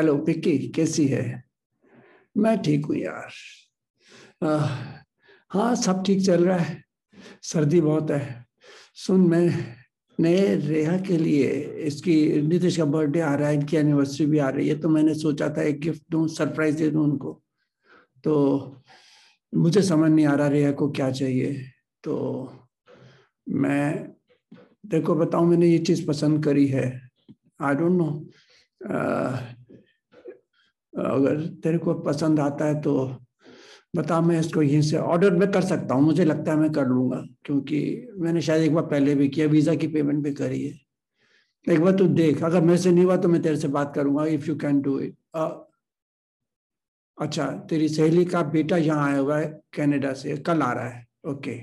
Hello पिक्की कैसी है? मैं ठीक हूँ यार। आ, हाँ सब ठीक चल रहा है। सर्दी बहुत है। सुन मैं नए रेहा के लिए इसकी नीतीश का बर्थडे आ रहा है इनकी एनिवर्सरी भी आ रही है तो मैंने सोचा था एक गिफ्ट दूँ सरप्राइज़ दे दूँ उनको। तो मुझे समझ नहीं आ रहा रेहा को क्या चाहिए। तो मैं देखो बताऊँ मैंने ये चीज़ पसंद करी है। आई डोंट नो अगर तेरे को पसंद आता है तो बता मैं इसको यहीं से ऑर्डर में कर सकता हूँ। मुझे लगता है मैं कर लूँगा क्योंकि मैंने शायद एक बार पहले भी किया वीज़ा की पेमेंट भी करी है। एक बार तू देख अगर मेरे से नहीं हुआ तो मैं तेरे से बात करूँगा if you can do it अच्छा तेरी सहेली का बेटा यहाँ आया हुआ है कनाडा से कल आ रहा है। ओके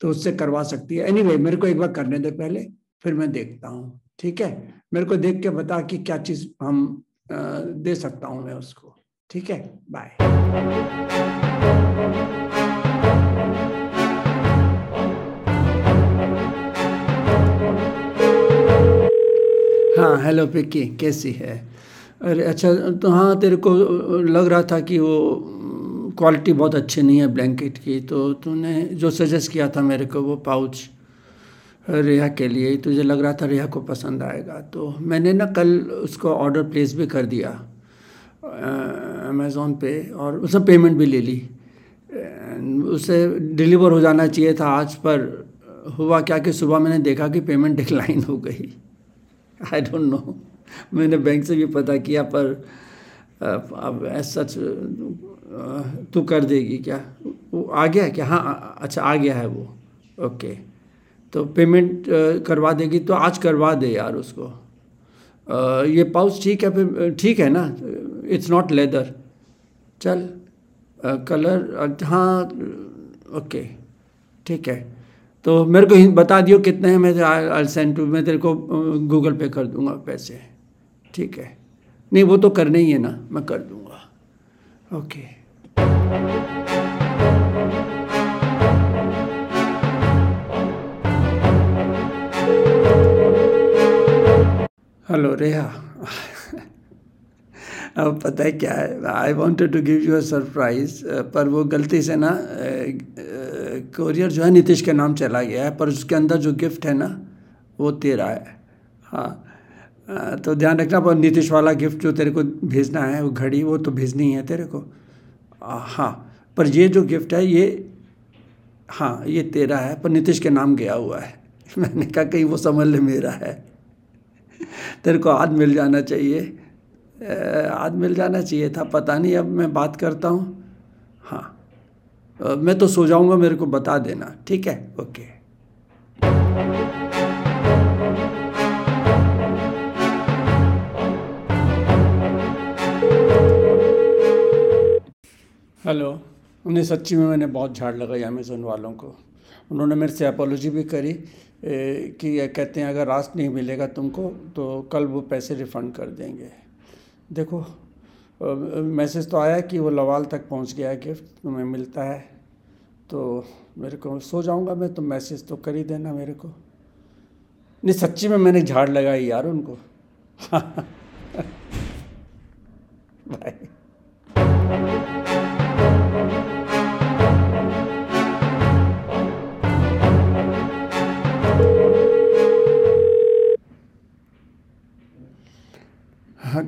तो उससे करवा सकती है। एनीवे anyway, मेरे को एक बार करने दे पहले फिर मैं देखता हूँ। ठीक है? मेरे को देख के बता कि क्या चीज़ हम दे सकता हूँ मैं उसको। ठीक है? बाय हाँ हेलो पिक्की कैसी है? अरे अच्छा तो हाँ तेरे को लग रहा था कि वो क्वालिटी बहुत अच्छी नहीं है ब्लैंकेट की तो तूने जो सजेस्ट किया था मेरे को, वो पाउच रेहा के लिए तुझे लग रहा था रेहा को पसंद आएगा। तो मैंने ना कल उसको ऑर्डर प्लेस भी कर दिया अमेज़ोन पे, और उसने पेमेंट भी ले ली। उसे डिलीवर हो जाना चाहिए था आज, पर हुआ क्या कि सुबह मैंने देखा कि पेमेंट डिक्लाइन हो गई। आई डोंट नो मैंने बैंक से भी पता किया, पर अब सच तू कर देगी क्या? वो आ गया क्या? हाँ अच्छा आ गया है वो। ओके तो पेमेंट करवा देगी तो आज करवा दे यार उसको। ये पाउच ठीक है ठीक है ना? इट्स नॉट लेदर चल कलर हाँ ओके ठीक है। तो मेरे को बता दियो कितने हैं, मैं आई सेंड टू मैं तेरे को गूगल पे कर दूँगा पैसे। ठीक है। नहीं, वो तो करने ही है ना, मैं कर दूँगा। ओके हेलो रेहा अब पता है क्या है? I wanted to give you a surprise पर वो गलती से ना कोरियर जो है नीतीश के नाम चला गया है, पर उसके अंदर जो गिफ्ट है ना, वो तेरा है। हाँ। तो ध्यान रखना, पर नीतीश वाला गिफ्ट जो तेरे को भेजना है, वो घड़ी, वो तो भेजनी है तेरे को। हाँ। पर ये जो गिफ्ट है, ये हाँ ये तेरा है, पर नीतीश के नाम गया हुआ है। मैंने कहा, कहीं वो समझ ले, मेरा है। तेरे को आज मिल जाना चाहिए। आज मिल जाना चाहिए था पता नहीं अब मैं बात करता हूँ। हाँ। मैं तो सो जाऊँगा मेरे को बता देना ठीक है? ओके। हेलो। उन्हें सच्ची में मैंने बहुत झाड़ लगाई अमेज़ोन वालों को। उन्होंने मेरे से अपोलॉजी भी करी ए, कि ये कहते हैं अगर रास्त नहीं मिलेगा तुमको तो कल वो पैसे रिफ़ंड कर देंगे। देखो मैसेज तो आया कि वो लवाल तक पहुँच गया है गिफ्ट तुम्हें मिलता है तो मेरे को सो जाऊँगा मैं तो मैसेज तो कर ही देना मेरे को। नहीं सच्ची में मैंने झाड़ लगाई यार उनको। बाय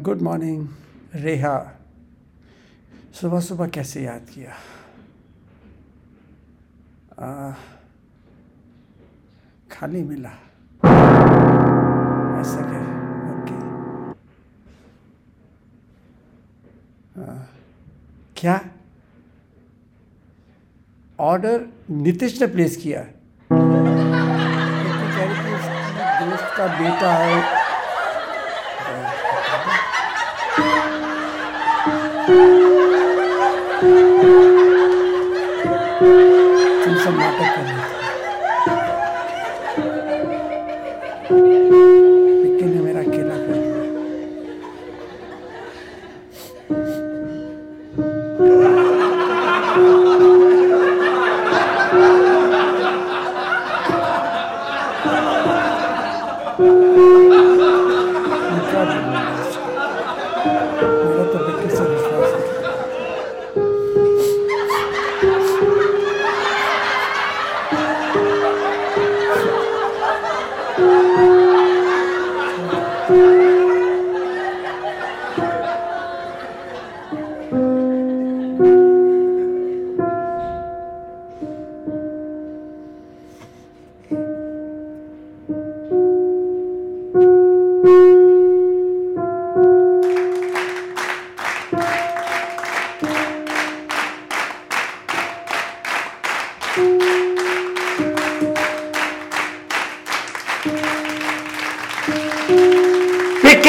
गुड मॉर्निंग रेहा सुबह सुबह कैसे याद किया? आ, खाली मिला। ऐसा क्या? ओके। क्या? ऑर्डर नीतीश ने प्लेस किया। दोस्त का बेटा है। तुम सब नाटक कर रहे लेकिन ने मेरा अकेला कर दिया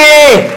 क्या